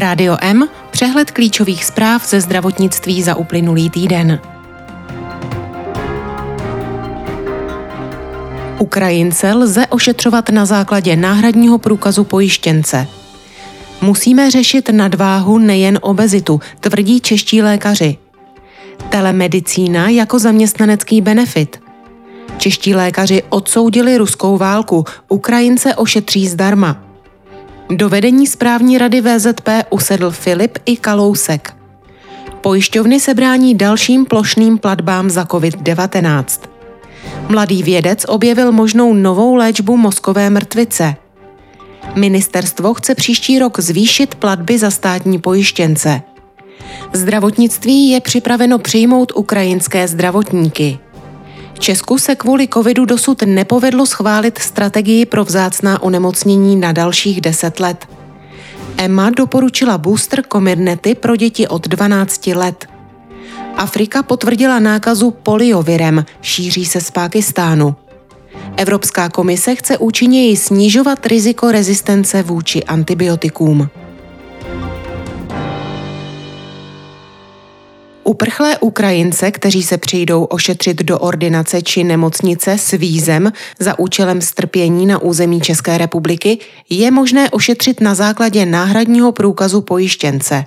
Rádio M, přehled klíčových zpráv ze zdravotnictví za uplynulý týden. Ukrajince lze ošetřovat na základě náhradního průkazu pojištěnce. Musíme řešit nadváhu, nejen obezitu, tvrdí čeští lékaři. Telemedicína jako zaměstnanecký benefit. Čeští lékaři odsoudili ruskou válku, Ukrajince ošetří zdarma. Do vedení správní rady VZP usedl Filip i Kalousek. Pojišťovny se brání dalším plošným platbám za COVID-19. Mladý vědec objevil možnou novou léčbu mozkové mrtvice. Ministerstvo chce příští rok zvýšit platby za státní pojištěnce. Zdravotnictví je připraveno přijmout ukrajinské zdravotníky. Česku se kvůli covidu dosud nepovedlo schválit strategii pro vzácná onemocnění na dalších 10 let. EMA doporučila booster Comirnaty pro děti od 12 let. Afrika potvrdila nákazu poliovirem, šíří se z Pákistánu. Evropská komise chce účinněji snižovat riziko rezistence vůči antibiotikům. Uprchlé Ukrajince, kteří se přijdou ošetřit do ordinace či nemocnice s vízem za účelem strpění na území České republiky, je možné ošetřit na základě náhradního průkazu pojištěnce.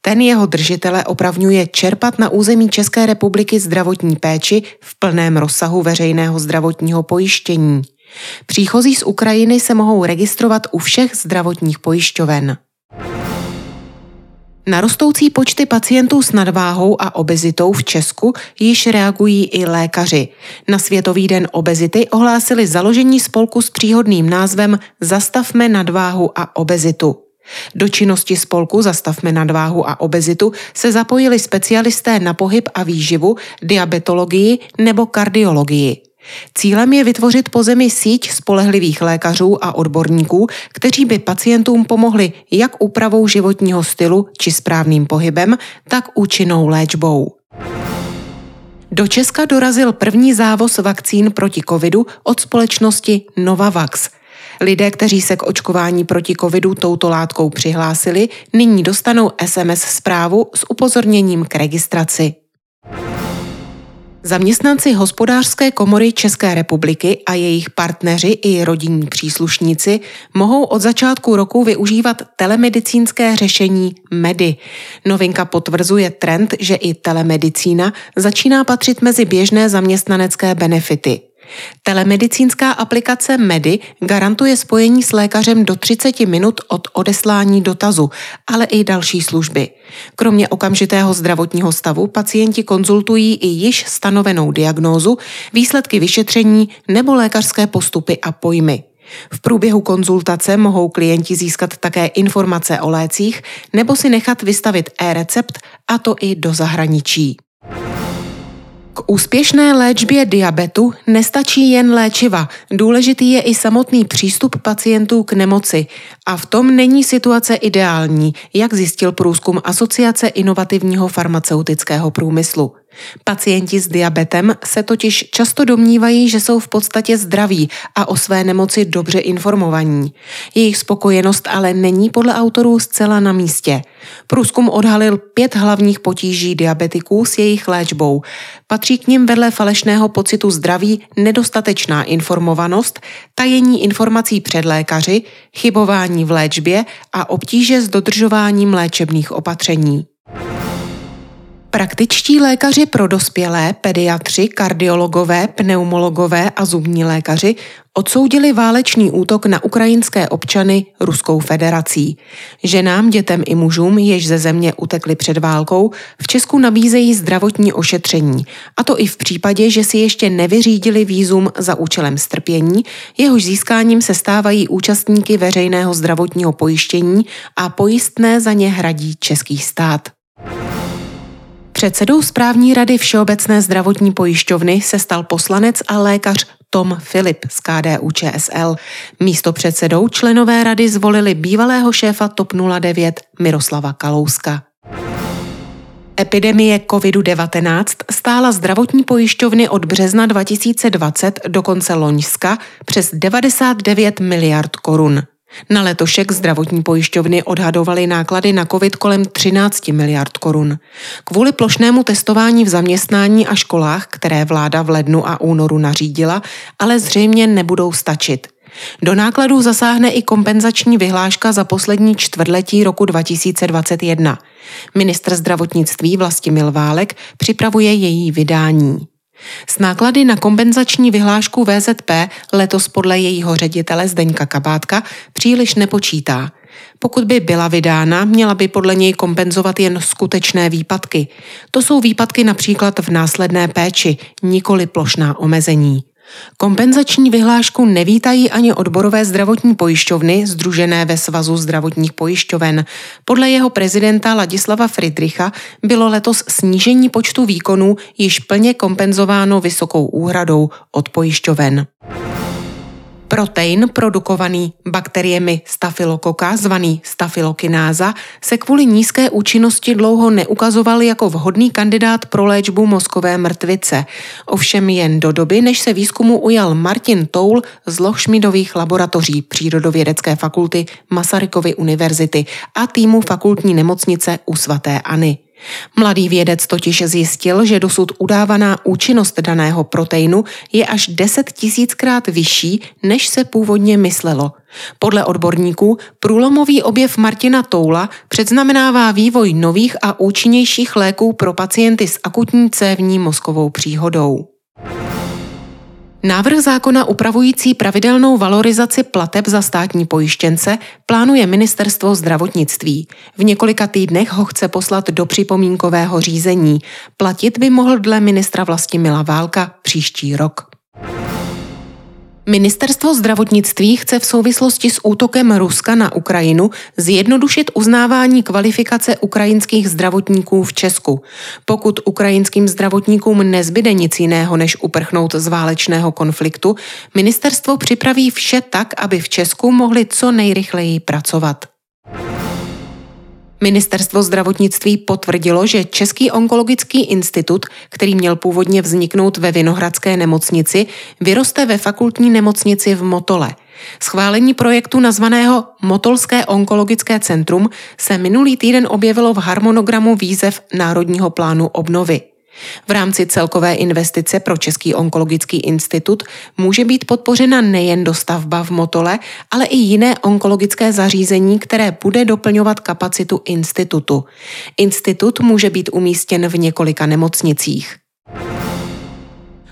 Ten jeho držitele opravňuje čerpat na území České republiky zdravotní péči v plném rozsahu veřejného zdravotního pojištění. Příchozí z Ukrajiny se mohou registrovat u všech zdravotních pojišťoven. Na rostoucí počty pacientů s nadváhou a obezitou v Česku již reagují i lékaři. Na Světový den obezity ohlásili založení spolku s příhodným názvem Zastavme nadváhu a obezitu. Do činnosti spolku Zastavme nadváhu a obezitu se zapojili specialisté na pohyb a výživu, diabetologii nebo kardiologii. Cílem je vytvořit po zemi síť spolehlivých lékařů a odborníků, kteří by pacientům pomohli jak úpravou životního stylu či správným pohybem, tak účinnou léčbou. Do Česka dorazil první závoz vakcín proti covidu od společnosti Novavax. Lidé, kteří se k očkování proti covidu touto látkou přihlásili, nyní dostanou SMS zprávu s upozorněním k registraci. Zaměstnanci hospodářské komory České republiky a jejich partneři i rodinní příslušníci mohou od začátku roku využívat telemedicínské řešení MEDI. Novinka potvrzuje trend, že i telemedicína začíná patřit mezi běžné zaměstnanecké benefity. Telemedicínská aplikace Medi garantuje spojení s lékařem do 30 minut od odeslání dotazu, ale i další služby. Kromě okamžitého zdravotního stavu pacienti konzultují i již stanovenou diagnózu, výsledky vyšetření nebo lékařské postupy a pojmy. V průběhu konzultace mohou klienti získat také informace o lécích nebo si nechat vystavit e-recept, a to i do zahraničí. K úspěšné léčbě diabetu nestačí jen léčiva, důležitý je i samotný přístup pacientů k nemoci. A v tom není situace ideální, jak zjistil průzkum Asociace inovativního farmaceutického průmyslu. Pacienti s diabetem se totiž často domnívají, že jsou v podstatě zdraví a o své nemoci dobře informovaní. Jejich spokojenost ale není podle autorů zcela na místě. Průzkum odhalil pět hlavních potíží diabetiků s jejich léčbou. Patří k nim vedle falešného pocitu zdraví nedostatečná informovanost, tajení informací před lékaři, chybování v léčbě a obtíže s dodržováním léčebných opatření. Praktičtí lékaři pro dospělé, pediatři, kardiologové, pneumologové a zubní lékaři odsoudili válečný útok na ukrajinské občany Ruskou federací. Ženám, dětem i mužům, jež ze země utekli před válkou, v Česku nabízejí zdravotní ošetření, a to i v případě, že si ještě nevyřídili výzum za účelem strpění, jehož získáním se stávají účastníky veřejného zdravotního pojištění a pojistné za ně hradí český stát. Předsedou správní rady Všeobecné zdravotní pojišťovny se stal poslanec a lékař Tom Filip z KDU ČSL. Místo předsedou členové rady zvolili bývalého šéfa TOP 09 Miroslava Kalouska. Epidemie COVID-19 stála zdravotní pojišťovny od března 2020 do konce loňska přes 99 miliard korun. Na letošek zdravotní pojišťovny odhadovaly náklady na COVID kolem 13 miliard korun. Kvůli plošnému testování v zaměstnání a školách, které vláda v lednu a únoru nařídila, ale zřejmě nebudou stačit. Do nákladů zasáhne i kompenzační vyhláška za poslední čtvrtletí roku 2021. Ministr zdravotnictví Vlastimil Válek připravuje její vydání. S náklady na kompenzační vyhlášku VZP letos podle jejího ředitele Zdeňka Kabátka příliš nepočítá. Pokud by byla vydána, měla by podle něj kompenzovat jen skutečné výpadky. To jsou výpadky například v následné péči, nikoli plošná omezení. Kompenzační vyhlášku nevítají ani odborové zdravotní pojišťovny združené ve Svazu zdravotních pojišťoven. Podle jeho prezidenta Ladislava Friedricha bylo letos snížení počtu výkonů již plně kompenzováno vysokou úhradou od pojišťoven. Protein produkovaný bakteriemi stafylokoka, zvaný stafylokináza, se kvůli nízké účinnosti dlouho neukazoval jako vhodný kandidát pro léčbu mozkové mrtvice. Ovšem jen do doby, než se výzkumu ujal Martin Toul z Lochšmidových laboratoří Přírodovědecké fakulty Masarykovy univerzity a týmu fakultní nemocnice u svatéAny. Mladý vědec totiž zjistil, že dosud udávaná účinnost daného proteinu je až 10 tisíckrát vyšší, než se původně myslelo. Podle odborníků průlomový objev Martina Toula předznamenává vývoj nových a účinnějších léků pro pacienty s akutní cévní mozkovou příhodou. Návrh zákona upravující pravidelnou valorizaci plateb za státní pojištěnce plánuje ministerstvo zdravotnictví. V několika týdnech ho chce poslat do připomínkového řízení. Platit by mohl dle ministra Vlastimila Válka příští rok. Ministerstvo zdravotnictví chce v souvislosti s útokem Ruska na Ukrajinu zjednodušit uznávání kvalifikace ukrajinských zdravotníků v Česku. Pokud ukrajinským zdravotníkům nezbyde nic jiného, než uprchnout z válečného konfliktu, ministerstvo připraví vše tak, aby v Česku mohli co nejrychleji pracovat. Ministerstvo zdravotnictví potvrdilo, že Český onkologický institut, který měl původně vzniknout ve Vinohradské nemocnici, vyroste ve fakultní nemocnici v Motole. Schválení projektu nazvaného Motolské onkologické centrum se minulý týden objevilo v harmonogramu výzev Národního plánu obnovy. V rámci celkové investice pro Český onkologický institut může být podpořena nejen dostavba v Motole, ale i jiné onkologické zařízení, které bude doplňovat kapacitu institutu. Institut může být umístěn v několika nemocnicích.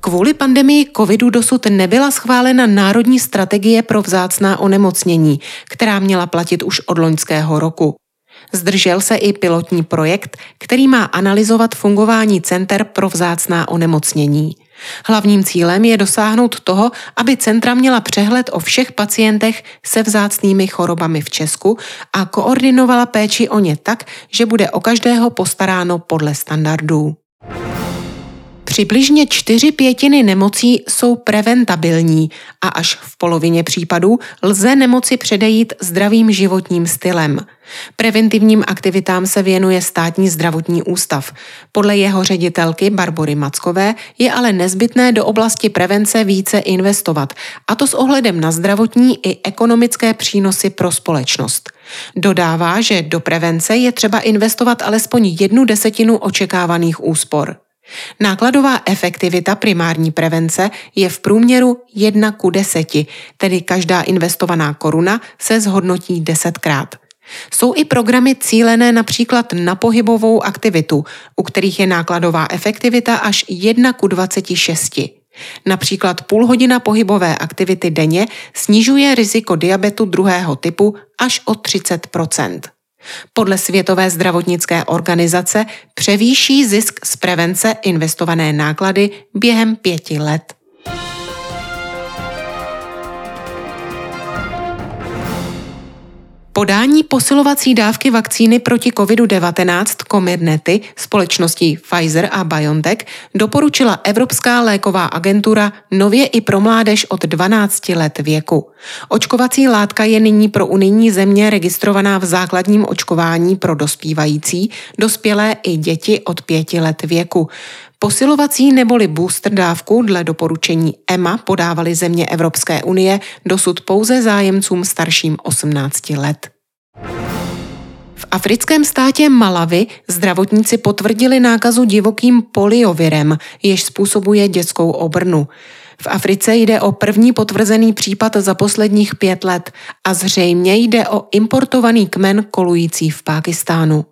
Kvůli pandemii covidu dosud nebyla schválena národní strategie pro vzácná onemocnění, která měla platit už od loňského roku. Zdržel se i pilotní projekt, který má analyzovat fungování center pro vzácná onemocnění. Hlavním cílem je dosáhnout toho, aby centra měla přehled o všech pacientech se vzácnými chorobami v Česku a koordinovala péči o ně tak, že bude o každého postaráno podle standardů. Přibližně čtyři pětiny nemocí jsou preventabilní a až v polovině případů lze nemoci předejít zdravým životním stylem. Preventivním aktivitám se věnuje státní zdravotní ústav. Podle jeho ředitelky Barbory Mackové je ale nezbytné do oblasti prevence více investovat, a to s ohledem na zdravotní i ekonomické přínosy pro společnost. Dodává, že do prevence je třeba investovat alespoň jednu desetinu očekávaných úspor. Nákladová efektivita primární prevence je v průměru 1 ku 10, tedy každá investovaná koruna se zhodnotí desetkrát. Jsou i programy cílené například na pohybovou aktivitu, u kterých je nákladová efektivita až 1 ku 26. Například půl hodina pohybové aktivity denně snižuje riziko diabetu druhého typu až o 30 podle Světové zdravotnické organizace převýší zisk z prevence investované náklady během pěti let. Podání posilovací dávky vakcíny proti COVID-19 Comirnaty společností Pfizer a BioNTech doporučila Evropská léková agentura nově i pro mládež od 12 let věku. Očkovací látka je nyní pro unijní země registrovaná v základním očkování pro dospívající, dospělé i děti od 5 let věku. Posilovací neboli booster dávku dle doporučení EMA podávaly země Evropské unie dosud pouze zájemcům starším 18 let. V africkém státě Malawi zdravotníci potvrdili nákazu divokým poliovirem, jež způsobuje dětskou obrnu. V Africe jde o první potvrzený případ za posledních pět let a zřejmě jde o importovaný kmen kolující v Pákistánu.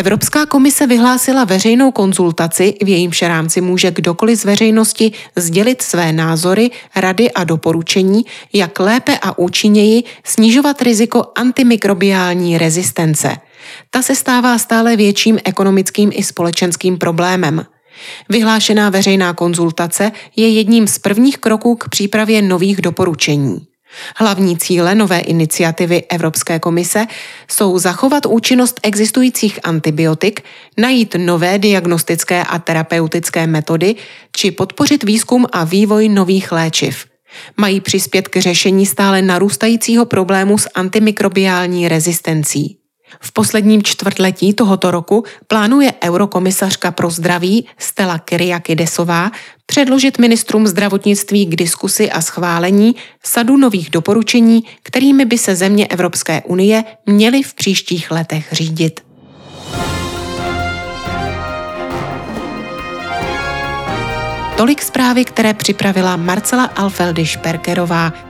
Evropská komise vyhlásila veřejnou konzultaci, v jejímž rámci může kdokoliv z veřejnosti sdělit své názory, rady a doporučení, jak lépe a účinněji snižovat riziko antimikrobiální rezistence. Ta se stává stále větším ekonomickým i společenským problémem. Vyhlášená veřejná konzultace je jedním z prvních kroků k přípravě nových doporučení. Hlavní cíle nové iniciativy Evropské komise jsou zachovat účinnost existujících antibiotik, najít nové diagnostické a terapeutické metody či podpořit výzkum a vývoj nových léčiv. Mají přispět k řešení stále narůstajícího problému s antimikrobiální rezistencí. V posledním čtvrtletí tohoto roku plánuje eurokomisařka pro zdraví Stella Kyriakidesová předložit ministrům zdravotnictví k diskusi a schválení sadu nových doporučení, kterými by se země Evropské unie měly v příštích letech řídit. Tolik zprávy, které připravila Marcela Alfeldy Šperkerová